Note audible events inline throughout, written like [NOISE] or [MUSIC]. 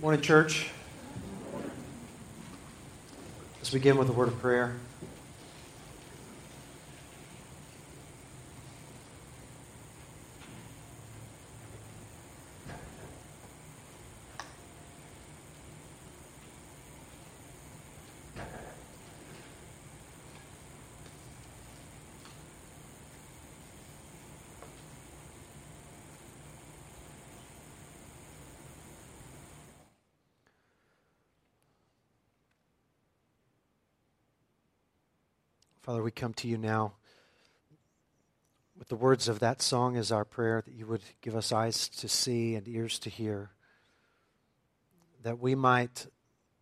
Morning, church. Let's begin with a word of prayer. Father, we come to you now with the words of that song as our prayer that you would give us eyes to see and ears to hear, that we might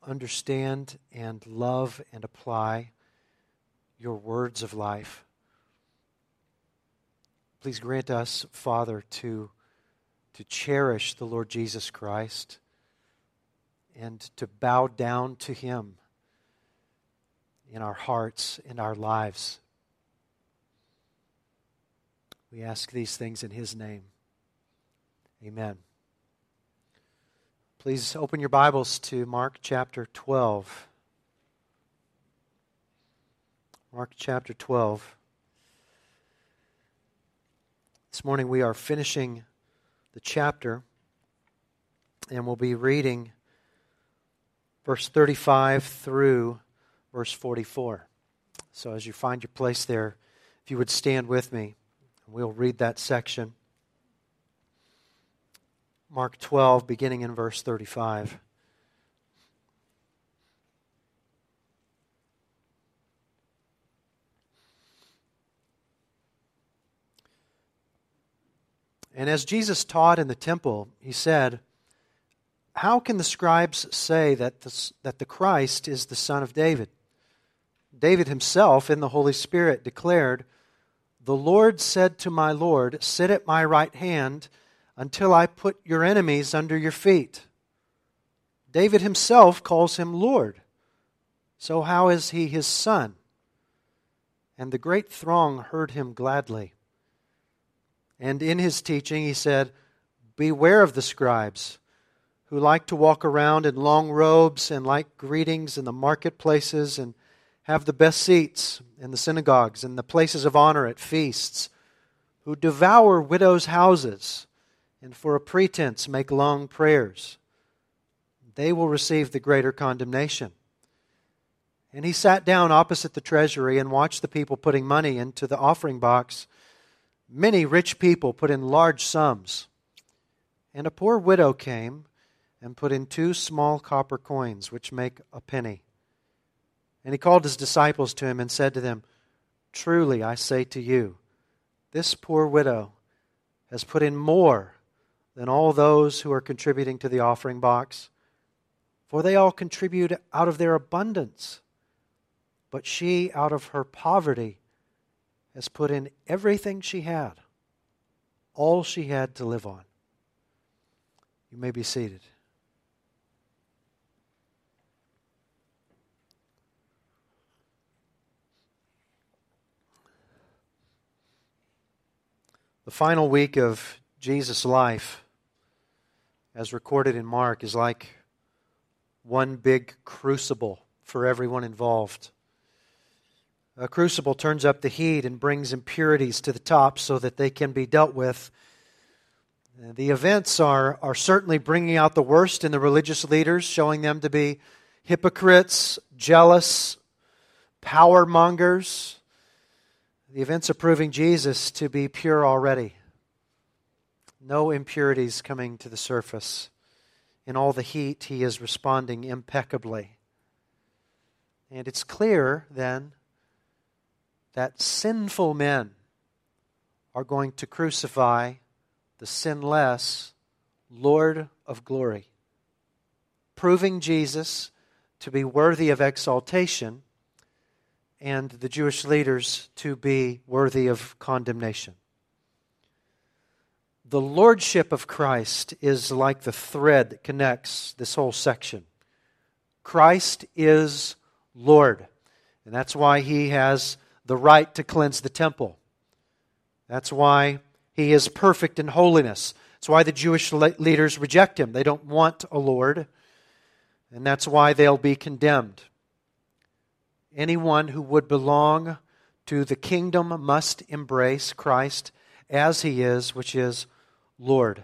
understand and love and apply your words of life. Please grant us, Father, to, to cherish the Lord Jesus Christ and to bow down to him in our hearts, in our lives. We ask these things in His name. Amen. Please open your Bibles to Mark chapter 12. Mark chapter 12. This morning we are finishing the chapter and we'll be reading verse 35 through verse 44. So as you find your place there, if you would stand with me, we'll read that section. Mark 12, beginning in verse 35. And as Jesus taught in the temple, he said, How can the scribes say that the, that the Christ is the son of David? David himself, in the Holy Spirit, declared, The Lord said to my Lord, Sit at my right hand until I put your enemies under your feet. David himself calls him Lord. So how is he his son? And the great throng heard him gladly. And in his teaching, he said, Beware of the scribes who like to walk around in long robes and like greetings in the marketplaces and have the best seats in the synagogues and the places of honor at feasts, who devour widows' houses and for a pretense make long prayers. They will receive the greater condemnation. And he sat down opposite the treasury and watched the people putting money into the offering box. Many rich people put in large sums. And a poor widow came and put in two small copper coins, which make a penny. And he called his disciples to him and said to them, Truly I say to you, this poor widow has put in more than all those who are contributing to the offering box, for they all contribute out of their abundance. But she, out of her poverty, has put in everything she had, all she had to live on. You may be seated. The final week of Jesus' life, as recorded in Mark, is like one big crucible for everyone involved. A crucible turns up the heat and brings impurities to the top so that they can be dealt with. The events are, are certainly bringing out the worst in the religious leaders, showing them to be hypocrites, jealous, power mongers, the events are proving Jesus to be pure already. No impurities coming to the surface. In all the heat, he is responding impeccably. And it's clear then that sinful men are going to crucify the sinless Lord of glory, proving Jesus to be worthy of exaltation and the Jewish leaders to be worthy of condemnation. The lordship of Christ is like the thread that connects this whole section. Christ is Lord, and that's why he has the right to cleanse the temple. That's why he is perfect in holiness. That's why the Jewish leaders reject him. They don't want a Lord. and that's why they'll be condemned. Anyone who would belong to the kingdom must embrace Christ as he is, which is Lord.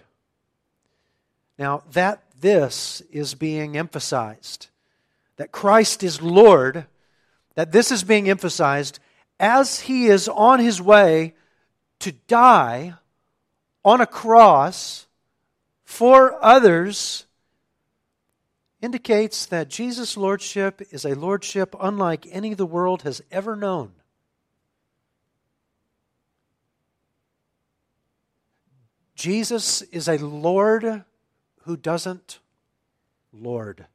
Now, that this is being emphasized, that Christ is Lord, that this is being emphasized as he is on his way to die on a cross for others indicates that Jesus' lordship is a lordship unlike any the world has ever known. Jesus is a Lord who doesn't Lord.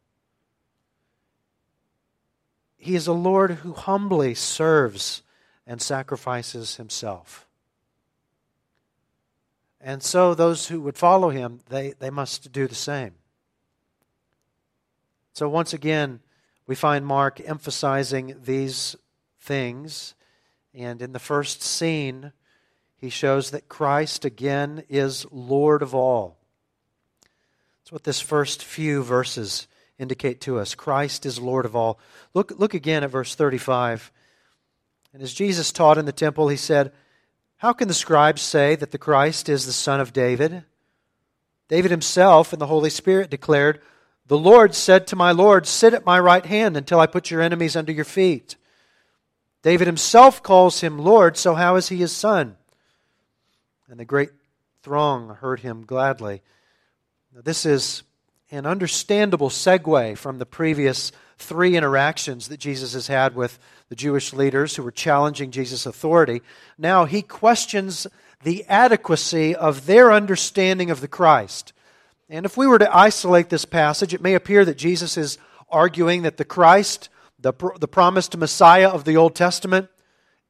He is a Lord who humbly serves and sacrifices himself. And so those who would follow him, they, they must do the same. So once again, we find Mark emphasizing these things. And in the first scene, he shows that Christ again is Lord of all. That's what this first few verses indicate to us. Christ is Lord of all. Look, look again at verse 35. And as Jesus taught in the temple, he said, How can the scribes say that the Christ is the son of David? David himself in the Holy Spirit declared, The Lord said to my Lord, Sit at my right hand until I put your enemies under your feet. David himself calls him Lord, so how is he his son? and the great throng heard him gladly. Now, this is an understandable segue from the previous three interactions that Jesus has had with the Jewish leaders who were challenging Jesus' authority. Now he questions the adequacy of their understanding of the Christ. And if we were to isolate this passage, it may appear that Jesus is arguing that the Christ, the, the promised Messiah of the Old Testament,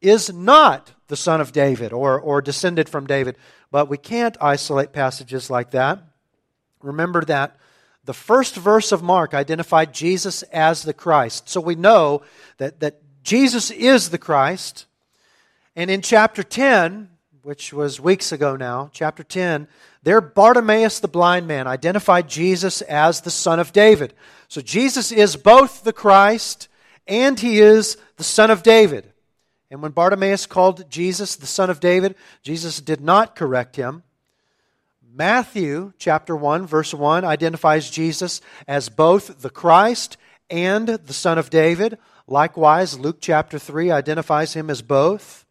is not the son of David or, or descended from David. But we can't isolate passages like that. Remember that the first verse of Mark identified Jesus as the Christ. So we know that, that Jesus is the Christ. And in chapter 10, which was weeks ago now, chapter 10, there Bartimaeus the blind man identified Jesus as the son of David. So Jesus is both the Christ and he is the son of David. And when Bartimaeus called Jesus the son of David, Jesus did not correct him. Matthew chapter 1 verse 1 identifies Jesus as both the Christ and the son of David. Likewise, Luke chapter 3 identifies him as both.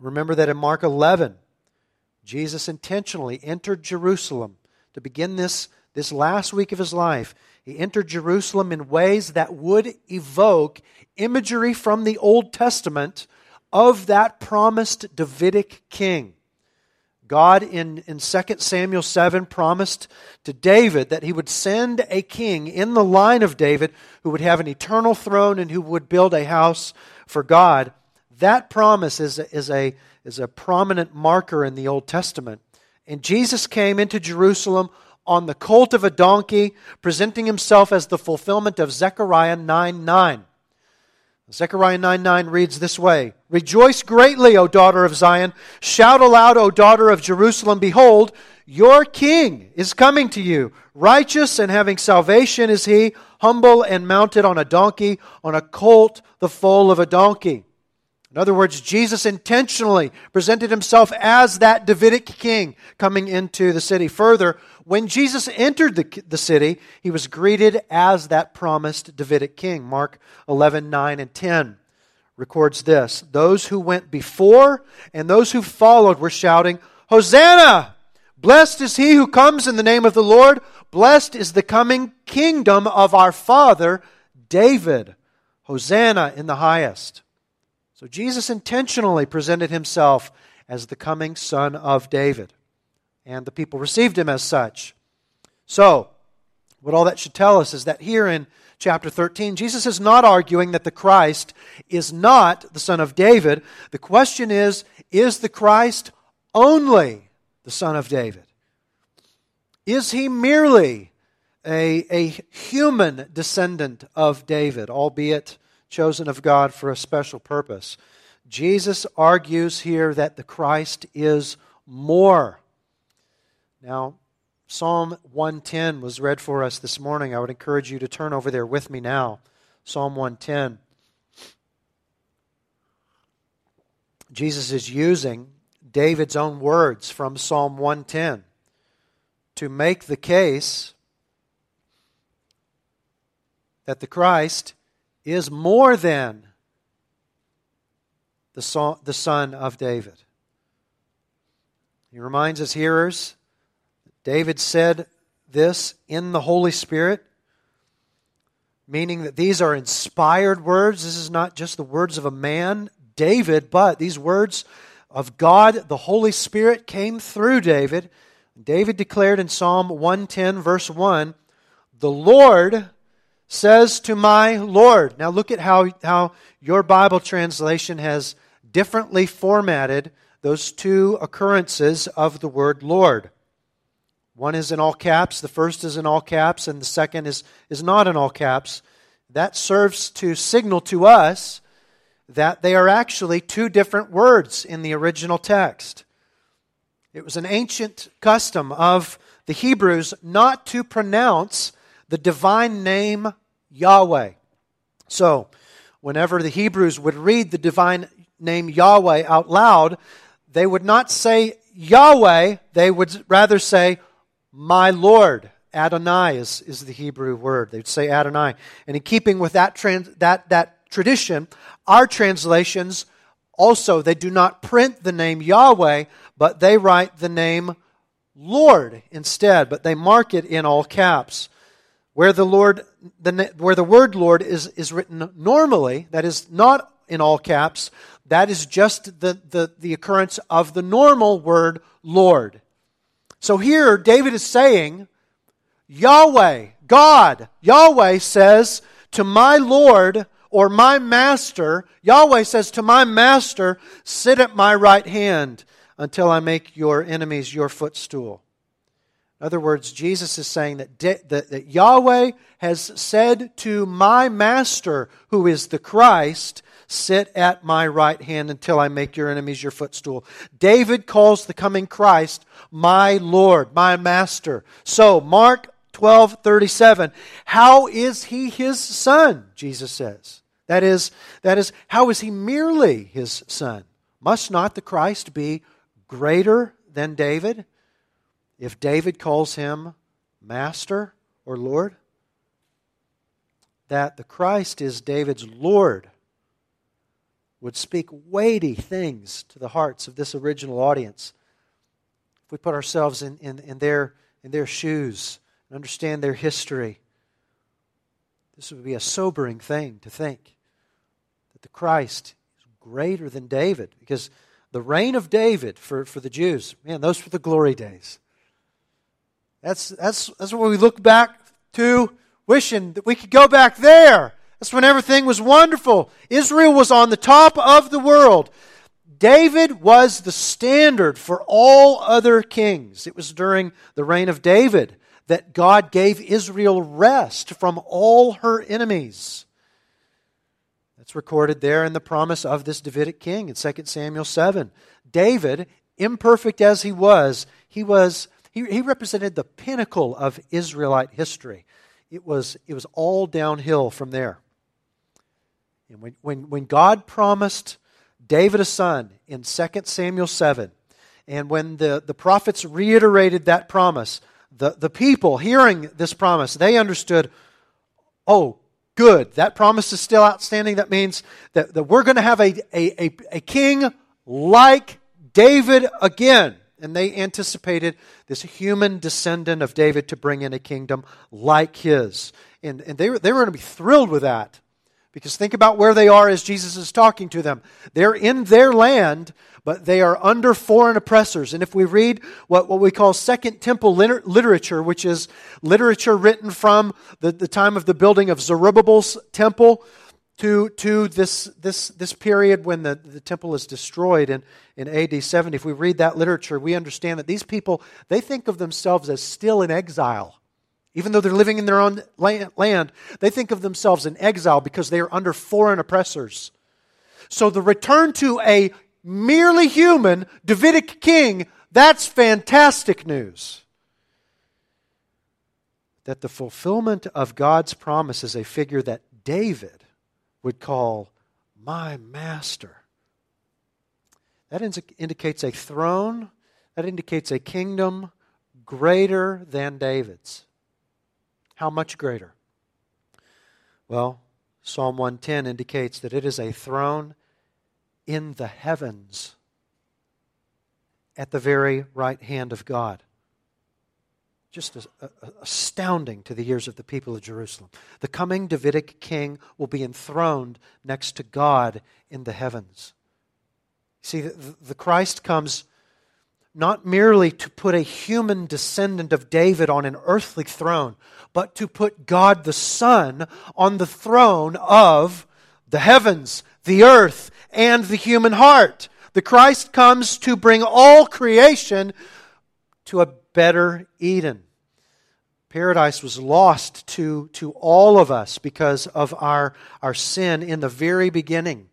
Remember that in Mark 11, Jesus intentionally entered Jerusalem to begin this, this last week of his life. He entered Jerusalem in ways that would evoke imagery from the Old Testament of that promised Davidic king. God in, in 2 Samuel 7 promised to David that he would send a king in the line of David who would have an eternal throne and who would build a house for God. That promise is a, is a, is a prominent marker in the Old Testament. And Jesus came into Jerusalem on the colt of a donkey, presenting himself as the fulfillment of Zechariah 9 9. Zechariah 9 9 reads this way Rejoice greatly, O daughter of Zion. Shout aloud, O daughter of Jerusalem. Behold, your king is coming to you. Righteous and having salvation is he, humble and mounted on a donkey, on a colt, the foal of a donkey. In other words, Jesus intentionally presented himself as that Davidic king coming into the city. Further, when Jesus entered the, the city, he was greeted as that promised Davidic king. Mark 11, 9, and 10 records this Those who went before and those who followed were shouting, Hosanna! Blessed is he who comes in the name of the Lord. Blessed is the coming kingdom of our father David. Hosanna in the highest. So Jesus intentionally presented himself as the coming son of David, and the people received him as such. So, what all that should tell us is that here in chapter 13, Jesus is not arguing that the Christ is not the son of David. The question is is the Christ only the son of David? Is he merely a, a human descendant of David, albeit chosen of God for a special purpose. Jesus argues here that the Christ is more. Now, Psalm 110 was read for us this morning. I would encourage you to turn over there with me now. Psalm 110. Jesus is using David's own words from Psalm 110 to make the case that the Christ is more than the son of David. He reminds his hearers David said this in the Holy Spirit, meaning that these are inspired words. This is not just the words of a man, David, but these words of God, the Holy Spirit, came through David. David declared in Psalm 110, verse 1, The Lord says to my Lord. Now look at how, how your Bible translation has differently formatted those two occurrences of the word Lord. One is in all caps, the first is in all caps, and the second is, is not in all caps. That serves to signal to us that they are actually two different words in the original text. It was an ancient custom of the Hebrews not to pronounce the divine name Yahweh. So, whenever the Hebrews would read the divine name Yahweh out loud, they would not say Yahweh, they would rather say my Lord. Adonai is, is the Hebrew word. They'd say Adonai. And in keeping with that, trans, that, that tradition, our translations also, they do not print the name Yahweh, but they write the name Lord instead, but they mark it in all caps. Where the Lord, the, where the word Lord is, is written normally, that is not in all caps, that is just the, the, the occurrence of the normal word Lord. So here, David is saying, Yahweh, God, Yahweh says to my Lord or my master, Yahweh says to my master, sit at my right hand until I make your enemies your footstool. In other words, Jesus is saying that, that, that Yahweh has said to my master, who is the Christ, Sit at my right hand until I make your enemies your footstool. David calls the coming Christ my Lord, my master. So, Mark 12 37. How is he his son? Jesus says. That is, that is, how is he merely his son? Must not the Christ be greater than David if David calls him master or Lord? That the Christ is David's Lord would speak weighty things to the hearts of this original audience. If we put ourselves in, in, in, their, in their shoes and understand their history, this would be a sobering thing to think that the Christ is greater than David. Because the reign of David for, for the Jews, man, those were the glory days. That's, that's, that's what we look back to, wishing that we could go back there that's when everything was wonderful. Israel was on the top of the world. David was the standard for all other kings. It was during the reign of David that God gave Israel rest from all her enemies. That's recorded there in the promise of this Davidic king in 2 Samuel 7. David, imperfect as he was, he was he, he represented the pinnacle of Israelite history. It was, it was all downhill from there. And when, when, when God promised David a son in 2 Samuel 7, and when the, the prophets reiterated that promise, the, the people hearing this promise, they understood, oh, good, that promise is still outstanding. That means that, that we're going to have a, a, a, a king like David again. And they anticipated this human descendant of David to bring in a kingdom like his. And, and they, were, they were going to be thrilled with that. Because think about where they are as Jesus is talking to them. They're in their land, but they are under foreign oppressors. And if we read what, what we call Second Temple liter- literature, which is literature written from the, the time of the building of Zerubbabel's temple to, to this, this, this period when the, the temple is destroyed in, in AD 70, if we read that literature, we understand that these people, they think of themselves as still in exile. Even though they're living in their own land, they think of themselves in exile because they are under foreign oppressors. So the return to a merely human Davidic king, that's fantastic news. that the fulfillment of God's promise is a figure that David would call my master. That indicates a throne, that indicates a kingdom greater than David's. How much greater? Well, Psalm 110 indicates that it is a throne in the heavens at the very right hand of God. Just uh, uh, astounding to the ears of the people of Jerusalem. The coming Davidic king will be enthroned next to God in the heavens. See, the Christ comes not merely to put a human descendant of David on an earthly throne, but to put God the Son on the throne of the heavens, the earth, and the human heart. The Christ comes to bring all creation to a better Eden. Paradise was lost to, to all of us because of our, our sin in the very beginning.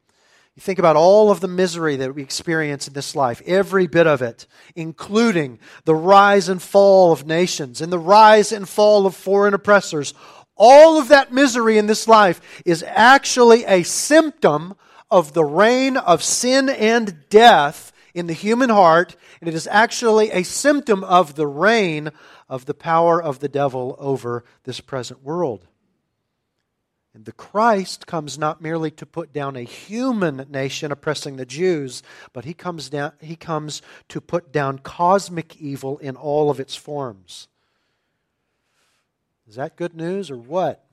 You think about all of the misery that we experience in this life, every bit of it, including the rise and fall of nations and the rise and fall of foreign oppressors. All of that misery in this life is actually a symptom of the reign of sin and death in the human heart, and it is actually a symptom of the reign of the power of the devil over this present world. And the Christ comes not merely to put down a human nation oppressing the Jews, but he comes, down, he comes to put down cosmic evil in all of its forms. Is that good news or what?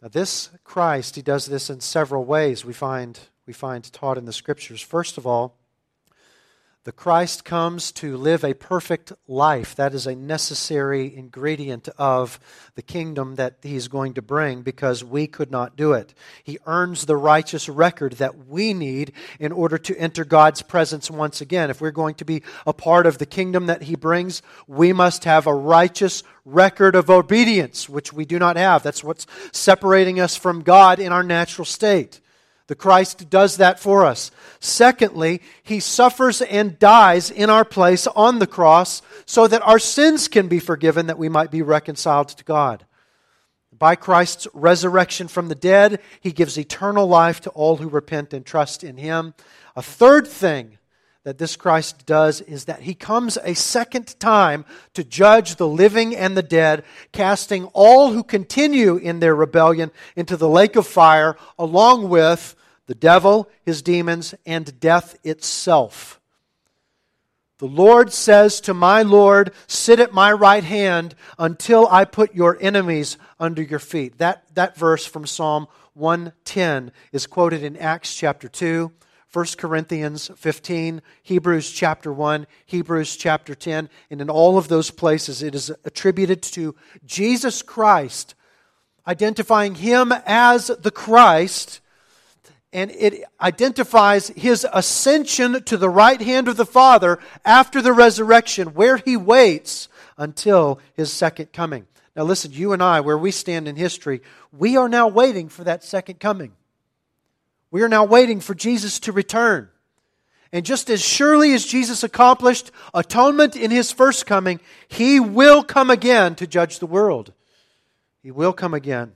Now, this Christ, he does this in several ways we find, we find taught in the Scriptures. First of all, the Christ comes to live a perfect life. That is a necessary ingredient of the kingdom that he's going to bring because we could not do it. He earns the righteous record that we need in order to enter God's presence once again. If we're going to be a part of the kingdom that he brings, we must have a righteous record of obedience, which we do not have. That's what's separating us from God in our natural state. The Christ does that for us. Secondly, he suffers and dies in our place on the cross so that our sins can be forgiven, that we might be reconciled to God. By Christ's resurrection from the dead, he gives eternal life to all who repent and trust in him. A third thing that this Christ does is that he comes a second time to judge the living and the dead, casting all who continue in their rebellion into the lake of fire, along with the devil, his demons, and death itself. The Lord says to my Lord, Sit at my right hand until I put your enemies under your feet. That, that verse from Psalm 110 is quoted in Acts chapter 2, 1 Corinthians 15, Hebrews chapter 1, Hebrews chapter 10, and in all of those places it is attributed to Jesus Christ, identifying him as the Christ and it identifies his ascension to the right hand of the Father after the resurrection, where he waits until his second coming. Now, listen, you and I, where we stand in history, we are now waiting for that second coming. We are now waiting for Jesus to return. And just as surely as Jesus accomplished atonement in his first coming, he will come again to judge the world. He will come again.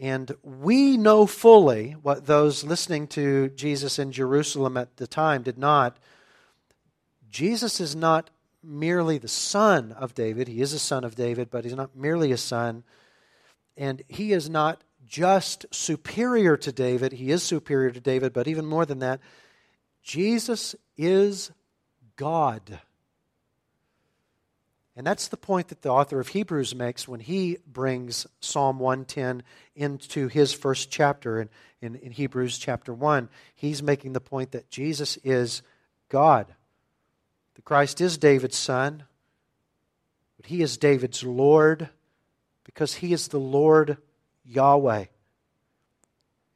And we know fully what those listening to Jesus in Jerusalem at the time did not. Jesus is not merely the son of David. He is a son of David, but he's not merely a son. And he is not just superior to David. He is superior to David, but even more than that, Jesus is God. And that's the point that the author of Hebrews makes when he brings Psalm 110 into his first chapter in, in, in, Hebrews chapter 1. He's making the point that Jesus is God. The Christ is David's son, but he is David's Lord because he is the Lord Yahweh.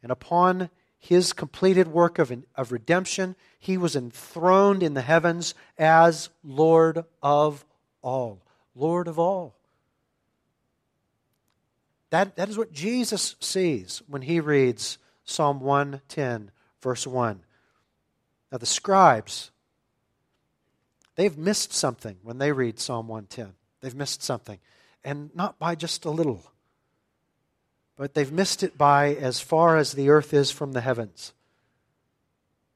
And upon his completed work of, of redemption, he was enthroned in the heavens as Lord of all, Lord of all. That, that is what Jesus sees when he reads Psalm 110, verse 1. Now, the scribes, They've missed something when they read Psalm 110. They've missed something. And not by just a little, but they've missed it by as far as the earth is from the heavens.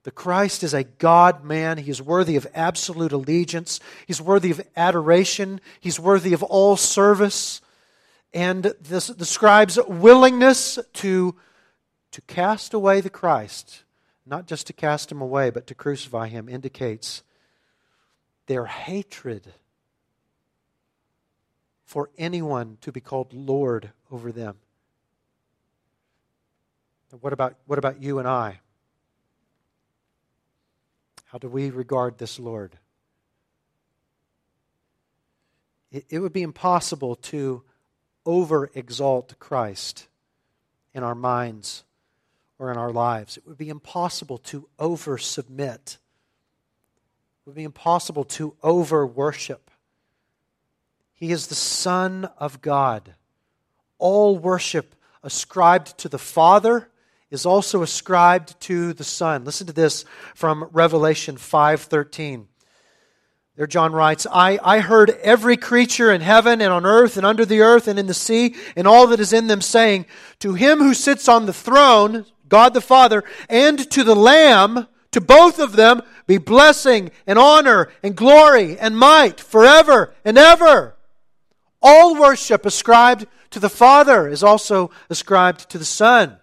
The Christ is a God man. He is worthy of absolute allegiance. He's worthy of adoration. He's worthy of all service. And this, scribes' willingness to, to cast away the Christ, not just to cast him away, but to crucify him, indicates their hatred for anyone to be called Lord over them. What about, what about you and I? How do we regard this Lord? It, it would be impossible to over exalt Christ in our minds or in our lives. It would be impossible to over submit. It would be impossible to over worship. He is the Son of God. All worship ascribed to the Father is also ascribed to the Son. Listen to this from Revelation 5:13. There John writes, I, I heard every creature in heaven and on earth and under the earth and in the sea and all that is in them saying, To him who sits on the throne, God the Father, and to the Lamb, to both of them be blessing and honor and glory and might forever and ever. All worship ascribed to the Father is also ascribed to the Son.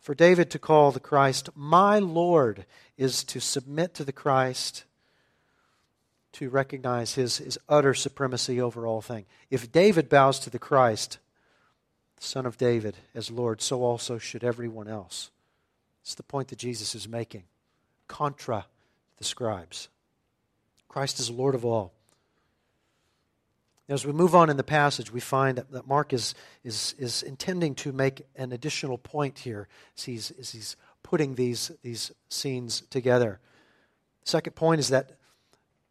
For David to call the Christ my Lord is to submit to the Christ, to recognize his, his utter supremacy over all things. If David bows to the Christ, Son of David, as Lord, so also should everyone else. It's the point that Jesus is making. Contra the scribes. Christ is Lord of all. As we move on in the passage, we find that Mark is, is, is intending to make an additional point here as he's, as he's putting these, these scenes together. Second point is that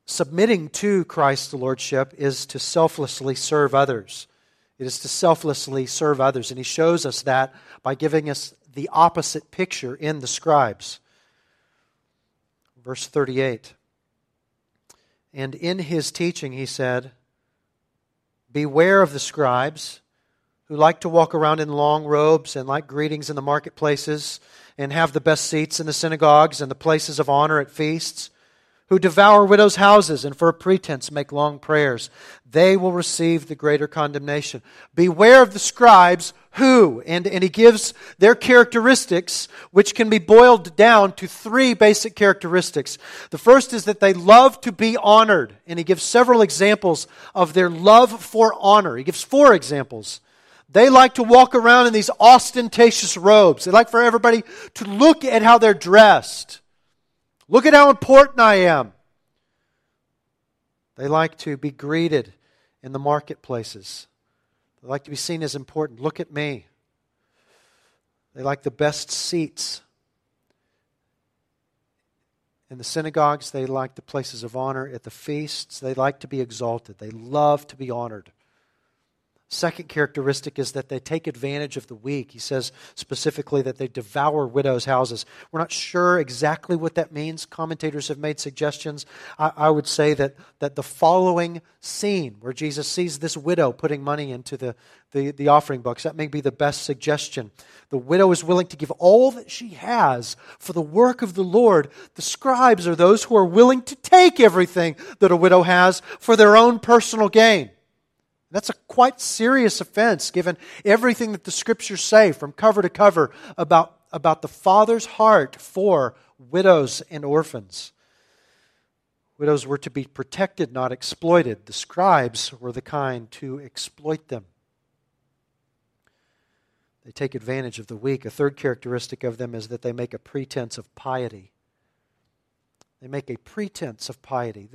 submitting to Christ's lordship is to selflessly serve others. It is to selflessly serve others. And he shows us that by giving us the opposite picture in the scribes. Verse 38. And in his teaching, he said, Beware of the scribes who like to walk around in long robes and like greetings in the marketplaces and have the best seats in the synagogues and the places of honor at feasts, who devour widows' houses and for a pretense make long prayers. They will receive the greater condemnation. Beware of the scribes who, and, and he gives their characteristics, which can be boiled down to three basic characteristics. The first is that they love to be honored, and he gives several examples of their love for honor. He gives four examples. They like to walk around in these ostentatious robes. They like for everybody to look at how they're dressed. Look at how important I am. They like to be greeted in the marketplaces. They like to be seen as important. Look at me. They like the best seats. In the synagogues, they like the places of honor. At the feasts, they like to be exalted. They love to be honored. Second characteristic is that they take advantage of the weak. He says specifically that they devour widows' houses. We're not sure exactly what that means. Commentators have made suggestions. I, I, would say that, that the following scene, where Jesus sees this widow putting money into the, the, the offering books, that may be the best suggestion. The widow is willing to give all that she has for the work of the Lord. The scribes are those who are willing to take everything that a widow has for their own personal gain. That's a quite serious offense given everything that the scriptures say from cover to cover about, about the Father's heart for widows and orphans. Widows were to be protected, not exploited. The scribes were the kind to exploit them. They take advantage of the weak. A third characteristic of them is that they make a pretense of piety. They make a pretense of piety.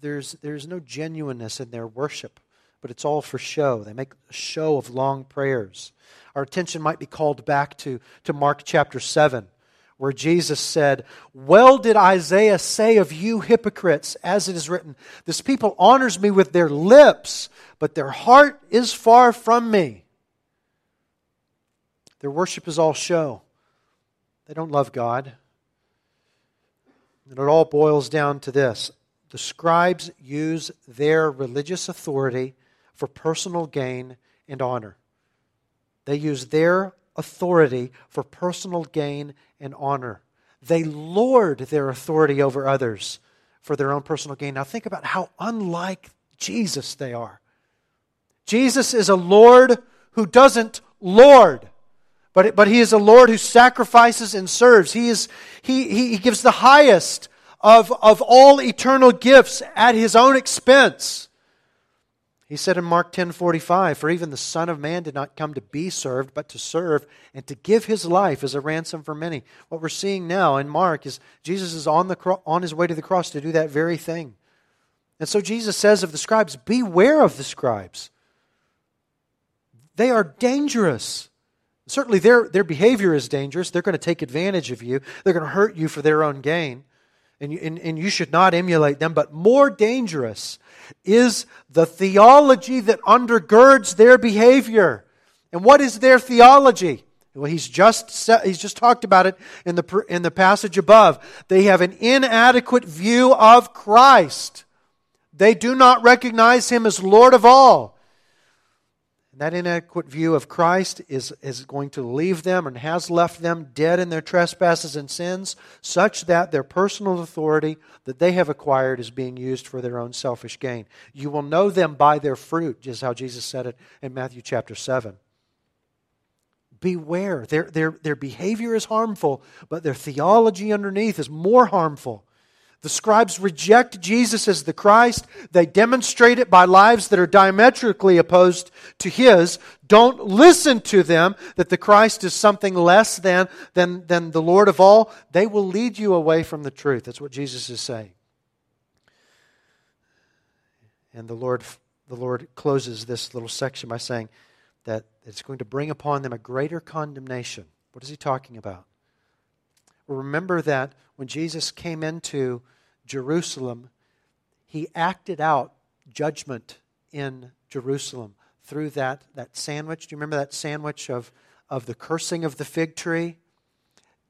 There's, there's no genuineness in their worship but it's all for show. They make a show of long prayers. Our attention might be called back to, to Mark chapter 7, where Jesus said, Well did Isaiah say of you hypocrites, as it is written, This people honors me with their lips, but their heart is far from me. Their worship is all show. They don't love God. And it all boils down to this the scribes use their religious authority for personal gain and honor. They use their authority for personal gain and honor. They lord their authority over others for their own personal gain. Now, think about how unlike Jesus they are. Jesus is a Lord who doesn't lord. But, but he is a Lord who sacrifices and serves. He, is, he, he, gives the highest of, of all eternal gifts at his own expense. He said in Mark 10:45, "For even the Son of Man did not come to be served, but to serve and to give his life as a ransom for many." What we're seeing now in Mark is Jesus is on the cro- on his way to the cross to do that very thing. And so Jesus says of the scribes, "Beware of the scribes. They are dangerous." Certainly, their, their behavior is dangerous. They're going to take advantage of you, they're going to hurt you for their own gain. And you, and, and you should not emulate them. But more dangerous is the theology that undergirds their behavior. And what is their theology? Well, he's just, he's just talked about it in the, in the passage above. They have an inadequate view of Christ. They do not recognize him as Lord of all. And that inadequate view of Christ is, is going to leave them and has left them dead in their trespasses and sins, such that their personal authority that they have acquired is being used for their own selfish gain. You will know them by their fruit, just how Jesus said it in Matthew chapter 7. Beware. Their, their, their behavior is harmful, but their theology underneath is more harmful. The scribes reject Jesus as the Christ. They demonstrate it by lives that are diametrically opposed to his. Don't listen to them that the Christ is something less than, than, than the Lord of all. They will lead you away from the truth. That's what Jesus is saying. And the Lord, the Lord closes this little section by saying that it's going to bring upon them a greater condemnation. What is he talking about? Remember that when Jesus came into Jerusalem, he acted out judgment in Jerusalem through that, that sandwich. Do you remember that sandwich of, of the cursing of the fig tree?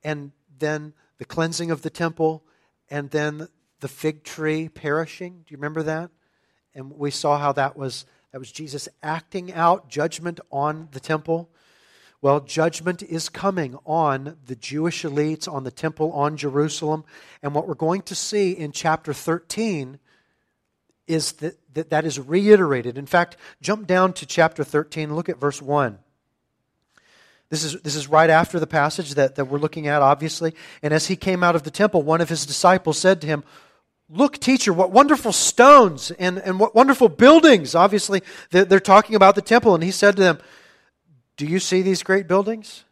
And then the cleansing of the temple, and then the fig tree perishing. Do you remember that? And we saw how that was that was Jesus acting out judgment on the temple. Well, judgment is coming on the Jewish elites, on the temple, on Jerusalem. And what we're going to see in chapter 13 is that that, that is reiterated. In fact, jump down to chapter 13, look at verse 1. This is, this is right after the passage that, that we're looking at, obviously. And as he came out of the temple, one of his disciples said to him, Look, teacher, what wonderful stones and, and what wonderful buildings. Obviously, they're, they're talking about the temple. And he said to them, do you see these great buildings?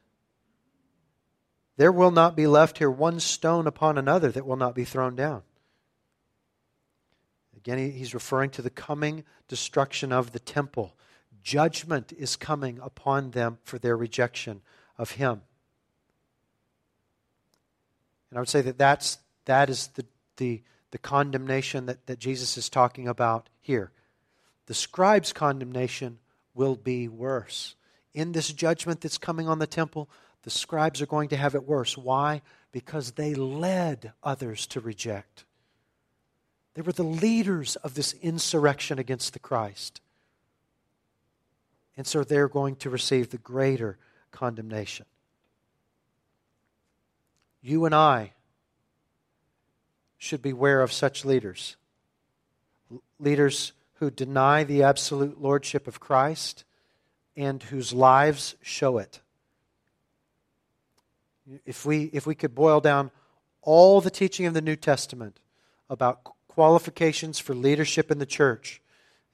There will not be left here one stone upon another that will not be thrown down. Again, he's referring to the coming destruction of the temple. Judgment is coming upon them for their rejection of him. And I would say that that's, that is the, the, the condemnation that, that Jesus is talking about here. The scribe's condemnation will be worse in this judgment that's coming on the temple, the scribes are going to have it worse. Why? Because they led others to reject. They were the leaders of this insurrection against the Christ. And so they're going to receive the greater condemnation. You and I should beware of such leaders. Leaders who deny the absolute lordship of Christ and whose lives show it. If we, if we could boil down all the teaching of the New Testament about qualifications for leadership in the church,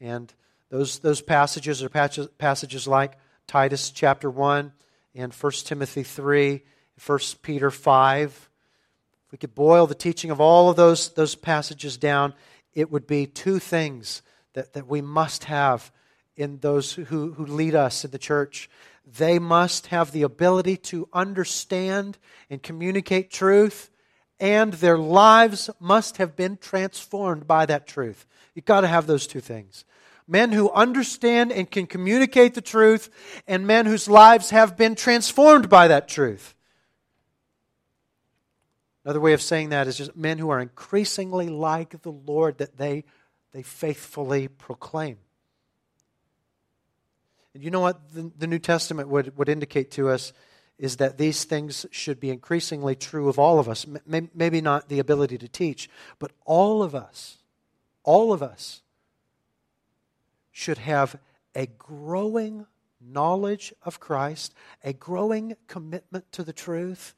and those, those passages are passages like Titus chapter 1 and 1 Timothy 3, 1 Peter 5. If we could boil the teaching of all of those, those passages down, it would be two things that, that we must have in those who, who lead us in the church. They must have the ability to understand and communicate truth, and their lives must have been transformed by that truth. You've got to have those two things. Men who understand and can communicate the truth, and men whose lives have been transformed by that truth. Another way of saying that is just men who are increasingly like the Lord that they, they faithfully proclaim. And you know what the, the New Testament would, would indicate to us is that these things should be increasingly true of all of us. Maybe not the ability to teach, but all of us, all of us should have a growing knowledge of Christ, a growing commitment to the truth,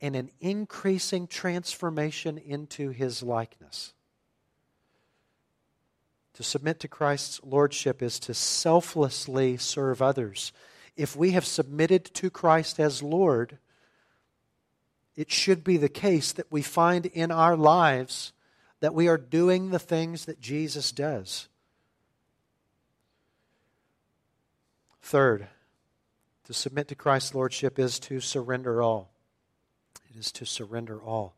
and an increasing transformation into his likeness. To submit to Christ's lordship is to selflessly serve others. If we have submitted to Christ as Lord, it should be the case that we find in our lives that we are doing the things that Jesus does. Third, to submit to Christ's lordship is to surrender all. It is to surrender all.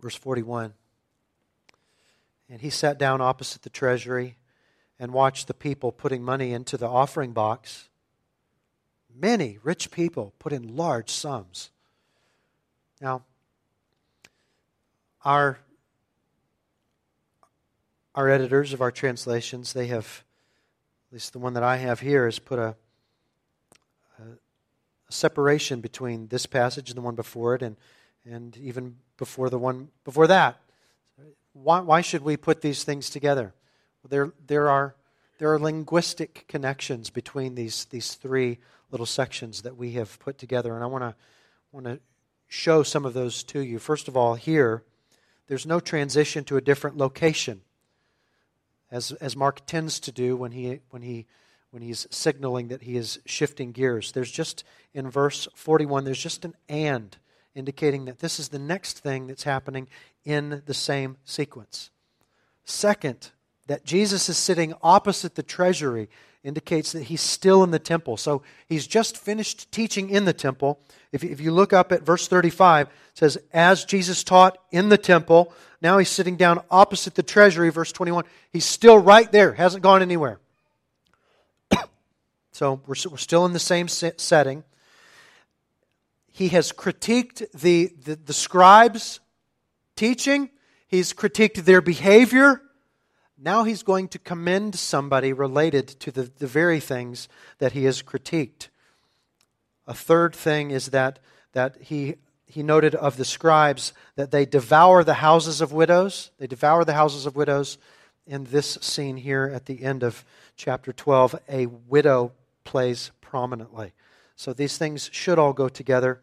Verse 41 And he sat down opposite the treasury and watched the people putting money into the offering box. Many rich people put in large sums. Now, our, our editors of our translations, they have, at least the one that I have here, has put a, a, a separation between this passage and the one before it, and, and even before the one before that. Why, why should we put these things together? There, there, are, there are linguistic connections between these, these three little sections that we have put together, and I want to want to show some of those to you. First of all, here, there's no transition to a different location, as, as Mark tends to do when, he, when, he, when he's signaling that he is shifting gears. There's just, in verse 41, there's just an and, indicating that this is the next thing that's happening in the same sequence. Second, that Jesus is sitting opposite the treasury indicates that he's still in the temple. So he's just finished teaching in the temple. If, if you look up at verse 35, it says, As Jesus taught in the temple, now he's sitting down opposite the treasury, verse 21. He's still right there, hasn't gone anywhere. [COUGHS] so we're, we're still in the same setting. He has critiqued the, the, the scribes' teaching, he's critiqued their behavior. Now he's going to commend somebody related to the, the very things that he has critiqued. A third thing is that, that he, he noted of the scribes that they devour the houses of widows. They devour the houses of widows. In this scene here at the end of chapter 12, a widow plays prominently. So these things should all go together.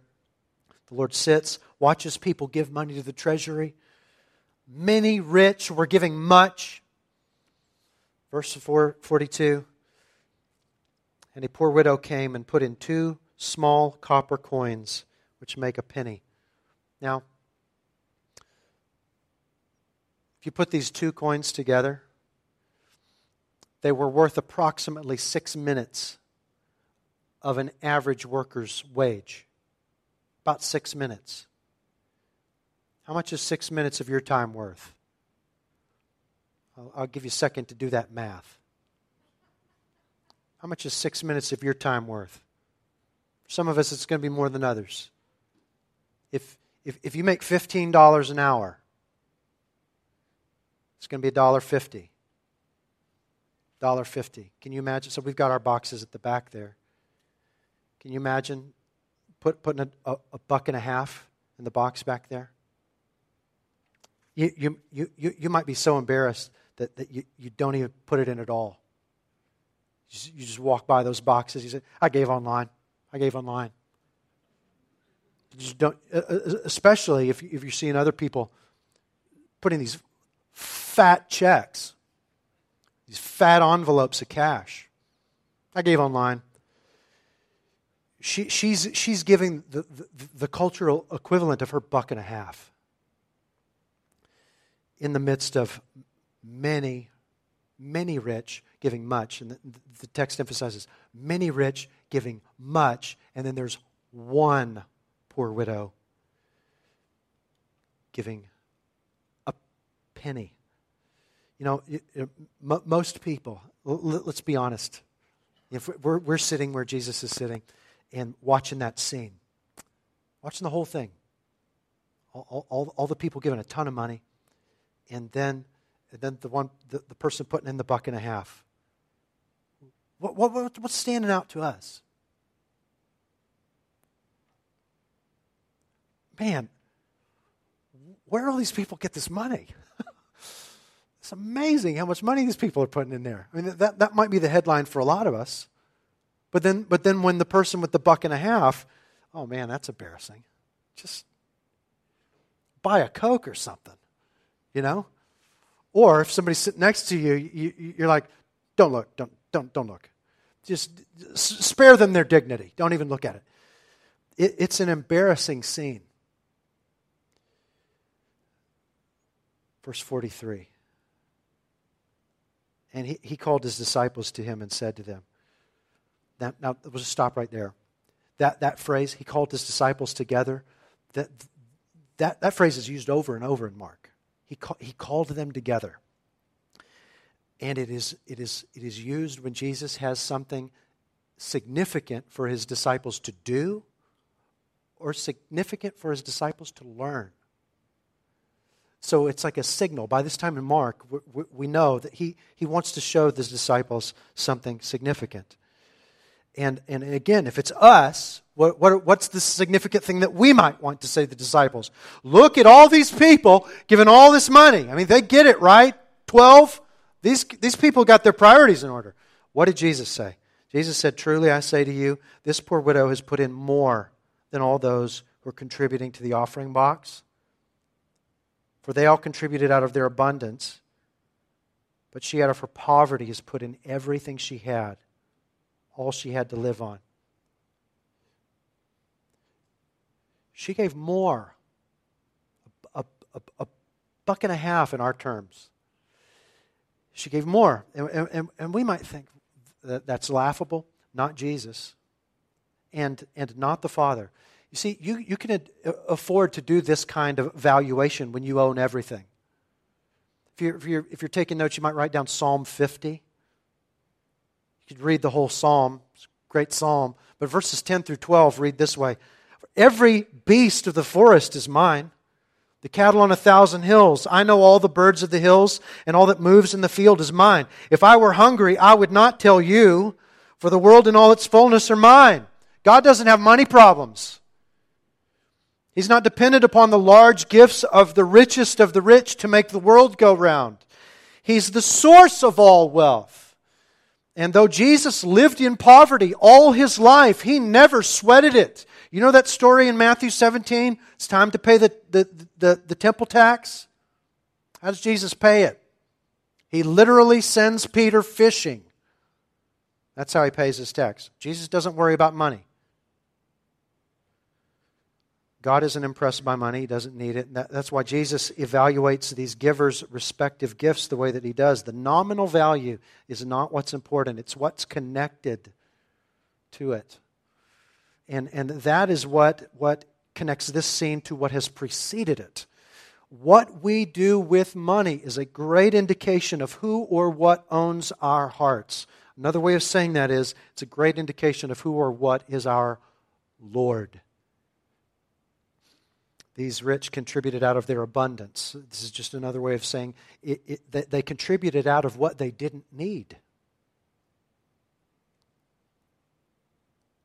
The Lord sits, watches people give money to the treasury. Many rich were giving much. Verse 42 And a poor widow came and put in two small copper coins, which make a penny. Now, if you put these two coins together, they were worth approximately six minutes of an average worker's wage. About six minutes. How much is six minutes of your time worth? I'll, I'll give you a second to do that math. How much is six minutes of your time worth? For some of us, it's going to be more than others. If, if, if you make $15 an hour, it's going to be $1.50. $1.50. Can you imagine? So we've got our boxes at the back there. Can you imagine put, putting a, a, a buck and a half in the box back there? You, you, you, you might be so embarrassed that, that you, you don't even put it in at all. You just, you just walk by those boxes. You say, I gave online. I gave online. You just don't, especially if, if you're seeing other people putting these fat checks, these fat envelopes of cash. I gave online. She, she's, she's giving the, the, the cultural equivalent of her buck and a half in the midst of many, many rich giving much. And the, the text emphasizes many rich giving much, and then there's one poor widow giving a penny. You know, most people, let's be honest, if we're, we're sitting where Jesus is sitting and watching that scene, watching the whole thing. All, all, all the people giving a ton of money, and then, and then the, one, the, the person putting in the buck and a half. What, what, what's standing out to us? Man, where all these people get this money? [LAUGHS] it's amazing how much money these people are putting in there. I mean, that, that might be the headline for a lot of us. But then, but then when the person with the buck and a half, oh man, that's embarrassing. Just buy a Coke or something, you know? Or if somebody's sitting next to you, you you're like, don't look, don't, don't, don't look. Just spare them their dignity. Don't even look at it. it it's an embarrassing scene. Verse 43. And he, he called his disciples to him and said to them, now, now we'll just stop right there. That, that phrase, he called his disciples together, that, that, that phrase is used over and over in Mark. He, call, he called them together. And it is, it, is, it is used when Jesus has something significant for his disciples to do or significant for his disciples to learn. So it's like a signal. By this time in Mark, we, we know that he, he wants to show his disciples something significant. And, and again, if it's us, what, what, what's the significant thing that we might want to say to the disciples? Look at all these people giving all this money. I mean, they get it, right? 12? These, these people got their priorities in order. What did Jesus say? Jesus said, Truly I say to you, this poor widow has put in more than all those who are contributing to the offering box for they all contributed out of their abundance. But she, out of her poverty, has put in everything she had, all she had to live on. She gave more, a, a, a buck and a half in our terms. She gave more. And, and, and we might think that that's laughable, not Jesus, and, and not the Father. You see, you, you can afford to do this kind of valuation when you own everything. If you're, if, you're, if you're taking notes, you might write down Psalm 50. You could read the whole psalm. Great psalm. But verses 10 through 12 read this way Every beast of the forest is mine, the cattle on a thousand hills. I know all the birds of the hills, and all that moves in the field is mine. If I were hungry, I would not tell you, for the world and all its fullness are mine. God doesn't have money problems. He's not dependent upon the large gifts of the richest of the rich to make the world go round. He's the source of all wealth. And though Jesus lived in poverty all his life, he never sweated it. You know that story in Matthew 17? It's time to pay the, the, the, the temple tax. How does Jesus pay it? He literally sends Peter fishing. That's how he pays his tax. Jesus doesn't worry about money. God isn't impressed by money, He doesn't need it. That, that's why Jesus evaluates these givers' respective gifts the way that He does. The nominal value is not what's important, it's what's connected to it. And, and that is what, what connects this scene to what has preceded it. What we do with money is a great indication of who or what owns our hearts. Another way of saying that is it's a great indication of who or what is our Lord. These rich contributed out of their abundance. This is just another way of saying it, it, that they contributed out of what they didn't need.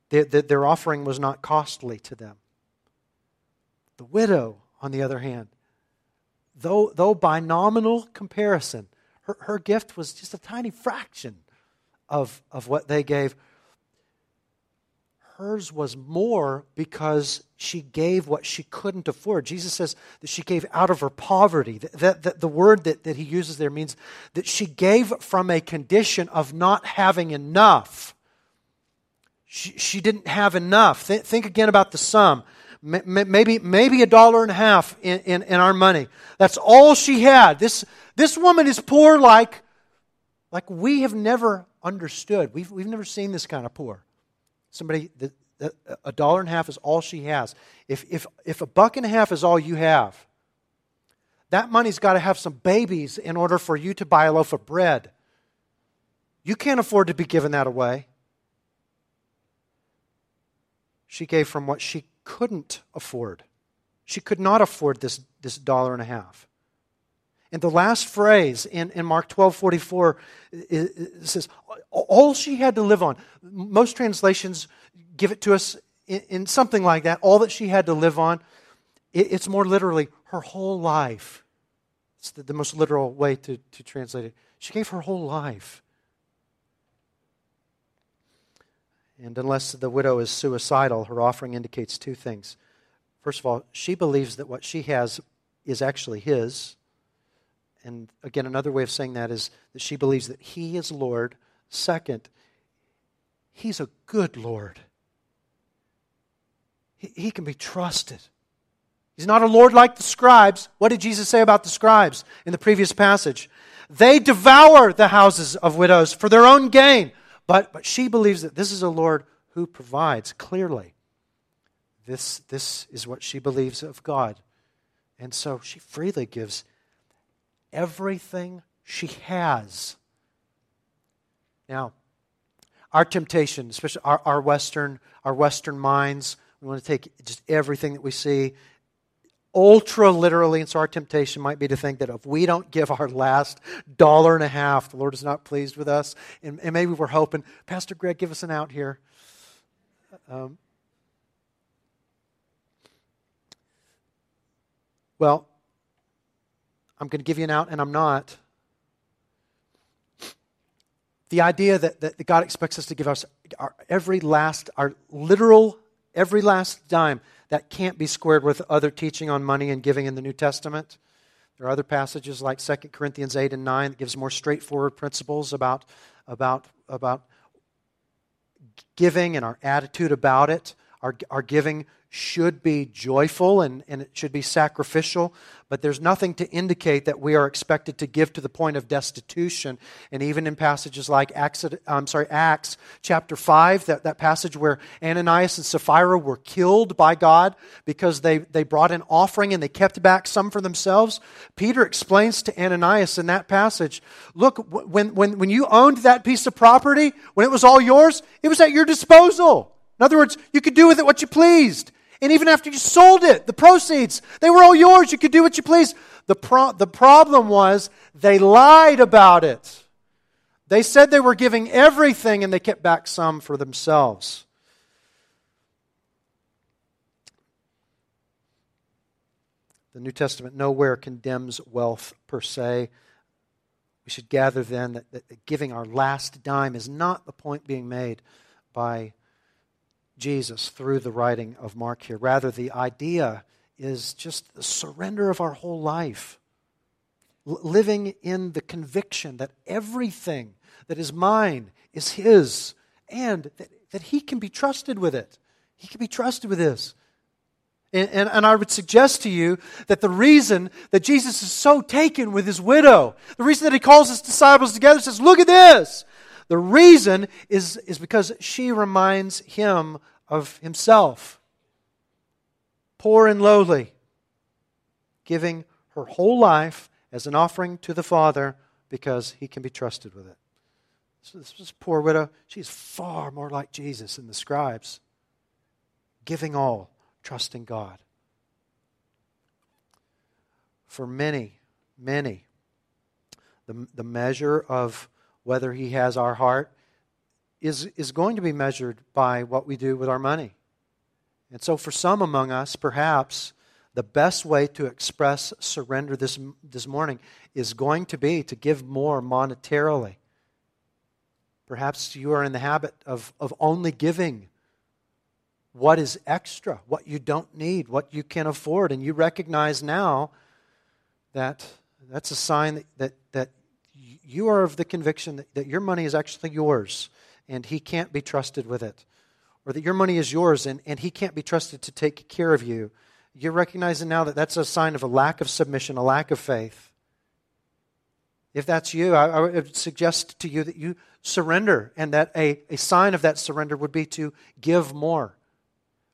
Their, their offering was not costly to them. The widow, on the other hand, though, though by nominal comparison, her, her gift was just a tiny fraction of, of what they gave, hers was more because she gave what she couldn't afford. Jesus says that she gave out of her poverty. That, the word that, that he uses there means that she gave from a condition of not having enough. She, she didn't have enough. Th- think again about the sum. Maybe, maybe a dollar and a half in, in, in our money. That's all she had. This, this woman is poor like, like we have never understood. We've, we've never seen this kind of poor. Somebody, a dollar and a half is all she has. If, if, if a buck and a half is all you have, that money's got to have some babies in order for you to buy a loaf of bread. You can't afford to be giving that away. She gave from what she couldn't afford. She could not afford this, this dollar and a half. And the last phrase in, in Mark 12 44 it, says, all she had to live on. Most translations give it to us in, in something like that, all that she had to live on. It, it's more literally her whole life. It's the, the most literal way to, to translate it. She gave her whole life. And unless the widow is suicidal, her offering indicates two things. First of all, she believes that what she has is actually his. And again, another way of saying that is that she believes that he is Lord. Second, he's a good Lord. He, he can be trusted. He's not a Lord like the scribes. What did Jesus say about the scribes in the previous passage? They devour the houses of widows for their own gain. But, but she believes that this is a Lord who provides clearly. This, this is what she believes of God. And so she freely gives everything she has. Now, our temptation, especially our, our Western, our Western minds, we want to take just everything that we see ultra literally, and so our temptation might be to think that if we don't give our last dollar and a half, the Lord is not pleased with us. And, and maybe we're hoping, Pastor Greg, give us an out here. Um, well, I'm going to give you an out, and I'm not. The idea that, that God expects us to give us our every last, our literal, every last dime that can't be squared with other teaching on money and giving in the New Testament. There are other passages like 2 Corinthians 8 and 9 that gives more straightforward principles about, about, about giving and our attitude about it. Our, our giving should be joyful and, and it should be sacrificial, but there's nothing to indicate that we are expected to give to the point of destitution. And even in passages like Acts, I'm sorry, Acts chapter 5, that, that passage where Ananias and Sapphira were killed by God because they, they brought an offering and they kept back some for themselves, Peter explains to Ananias in that passage look, when, when, when you owned that piece of property, when it was all yours, it was at your disposal. In other words, you could do with it what you pleased. And even after you sold it, the proceeds, they were all yours. You could do what you pleased. The, pro- the problem was they lied about it. They said they were giving everything and they kept back some for themselves. The New Testament nowhere condemns wealth per se. We should gather then that, that giving our last dime is not the point being made by Jesus through the writing of Mark here. Rather, the idea is just the surrender of our whole life, L- living in the conviction that everything that is mine is His, and that, that He can be trusted with it. He can be trusted with this. And, and, and, I would suggest to you that the reason that Jesus is so taken with his widow, the reason that he calls his disciples together says, Look at this. The reason is, is because she reminds him of himself, poor and lowly, giving her whole life as an offering to the Father because he can be trusted with it. So this poor widow, she's far more like Jesus than the scribes, giving all, trusting God. For many, many, the, the measure of whether he has our heart is, is going to be measured by what we do with our money. And so, for some among us, perhaps the best way to express surrender this, this morning is going to be to give more monetarily. Perhaps you are in the habit of, of only giving what is extra, what you don't need, what you can afford. And you recognize now that that's a sign that, that, that you are of the conviction that, that your money is actually yours and he can't be trusted with it. Or that your money is yours and, and he can't be trusted to take care of you. You're recognizing now that that's a sign of a lack of submission, a lack of faith. If that's you, I, I would suggest to you that you surrender, and that a, a sign of that surrender would be to give more.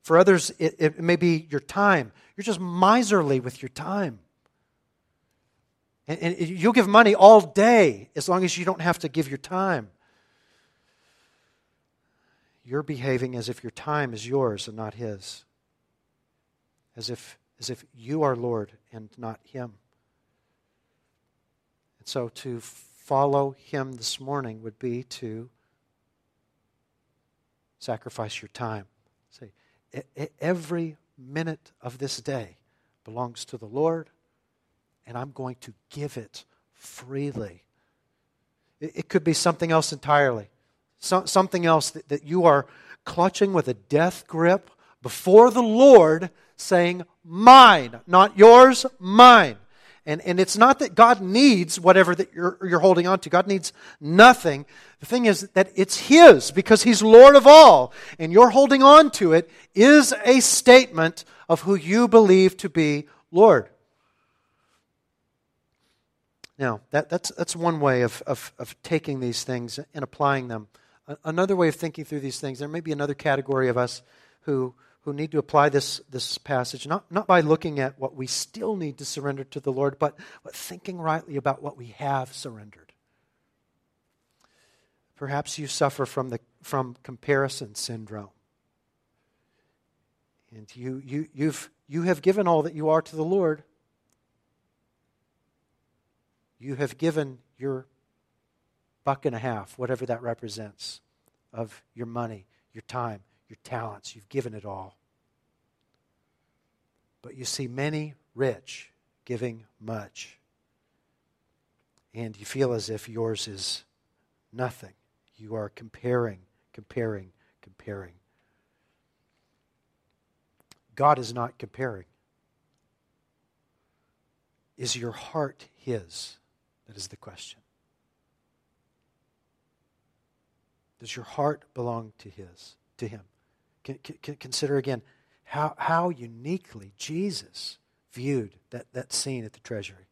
For others, it, it may be your time. You're just miserly with your time. And, and you'll give money all day as long as you don't have to give your time. You're behaving as if your time is yours and not His. as if, as if you are Lord and not Him. And so to follow Him this morning would be to sacrifice your time. Say, every minute of this day belongs to the Lord, and I'm going to give it freely. It, could be something else entirely, so, something else that, that you are clutching with a death grip before the Lord, saying, Mine, not yours, mine. And, and it's not that God needs whatever that you're, you're holding on to. God needs nothing. The thing is that it's His because He's Lord of all. And your holding on to it is a statement of who you believe to be Lord. Now, that, that's, that's one way of, of, of taking these things and applying them. Another way of thinking through these things, there may be another category of us who who need to apply this, this passage, not, not by looking at what we still need to surrender to the Lord, but, but thinking rightly about what we have surrendered. Perhaps you suffer from, the, from comparison syndrome. And you, you, you've, you have given all that you are to the Lord. You have given your buck and a half, whatever that represents, of your money, your time, your talents. You've given it all. But you see many rich giving much. And you feel as if yours is nothing. You are comparing, comparing, comparing. God is not comparing. Is your heart His? That is the question. Does your heart belong to His, to Him? consider again how, how uniquely Jesus viewed that, that scene at the treasury.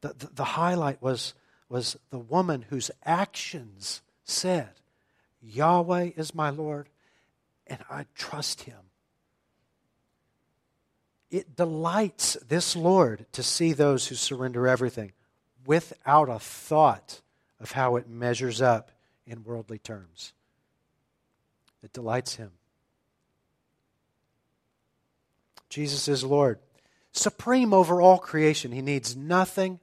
The, the, the highlight was, was the woman whose actions said, Yahweh is my Lord, and I trust him. It delights this Lord to see those who surrender everything without a thought of how it measures up in worldly terms. It delights him. Jesus is Lord, supreme over all creation. He needs nothing.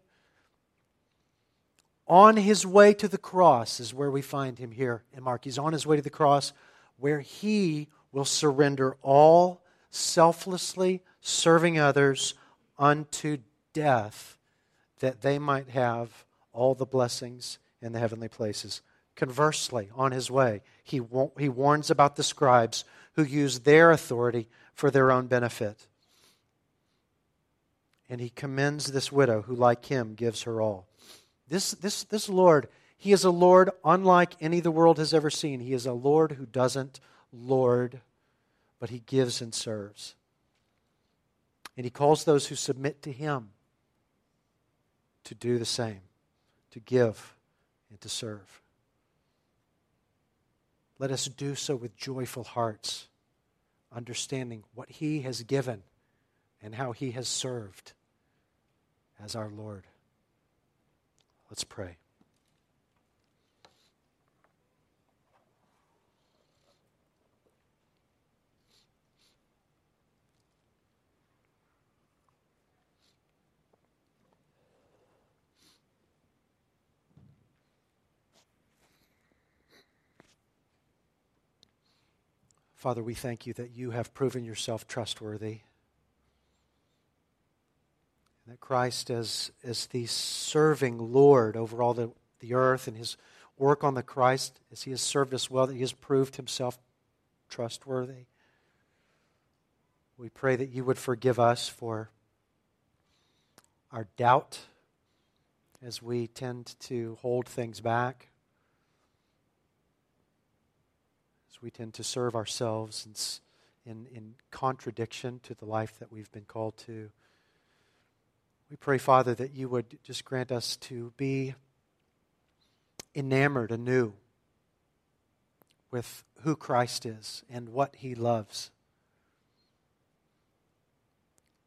On his way to the cross is where we find him here in Mark. He's on his way to the cross where he will surrender all selflessly serving others unto death that they might have all the blessings in the heavenly places. Conversely, on his way, he, he warns about the scribes who use their authority for their own benefit. And he commends this widow who, like him, gives her all. This, this, this Lord, he is a Lord unlike any the world has ever seen. He is a Lord who doesn't lord, but he gives and serves. And he calls those who submit to him to do the same, to give and to serve. Let us do so with joyful hearts, understanding what He has given and how He has served as our Lord. Let's pray. Father, we thank you that you have proven yourself trustworthy. And that Christ, as, as the serving Lord over all the, the earth and his work on the Christ, as he has served us well, that he has proved himself trustworthy. We pray that you would forgive us for our doubt as we tend to hold things back. We tend to serve ourselves in, in contradiction to the life that we've been called to. We pray, Father, that you would just grant us to be enamored anew with who Christ is and what he loves.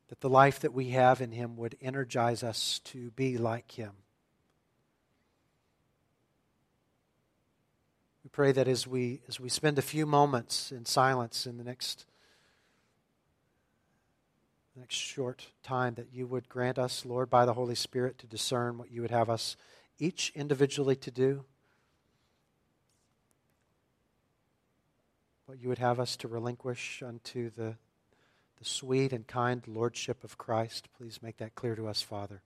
That the life that we have in him would energize us to be like him. We pray that as we, as we spend a few moments in silence in the next next short time, that you would grant us, Lord, by the Holy Spirit, to discern what you would have us each individually to do, what you would have us to relinquish unto the, the sweet and kind Lordship of Christ. Please make that clear to us, Father,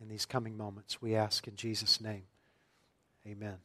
in these coming moments. We ask in Jesus' name. Amen.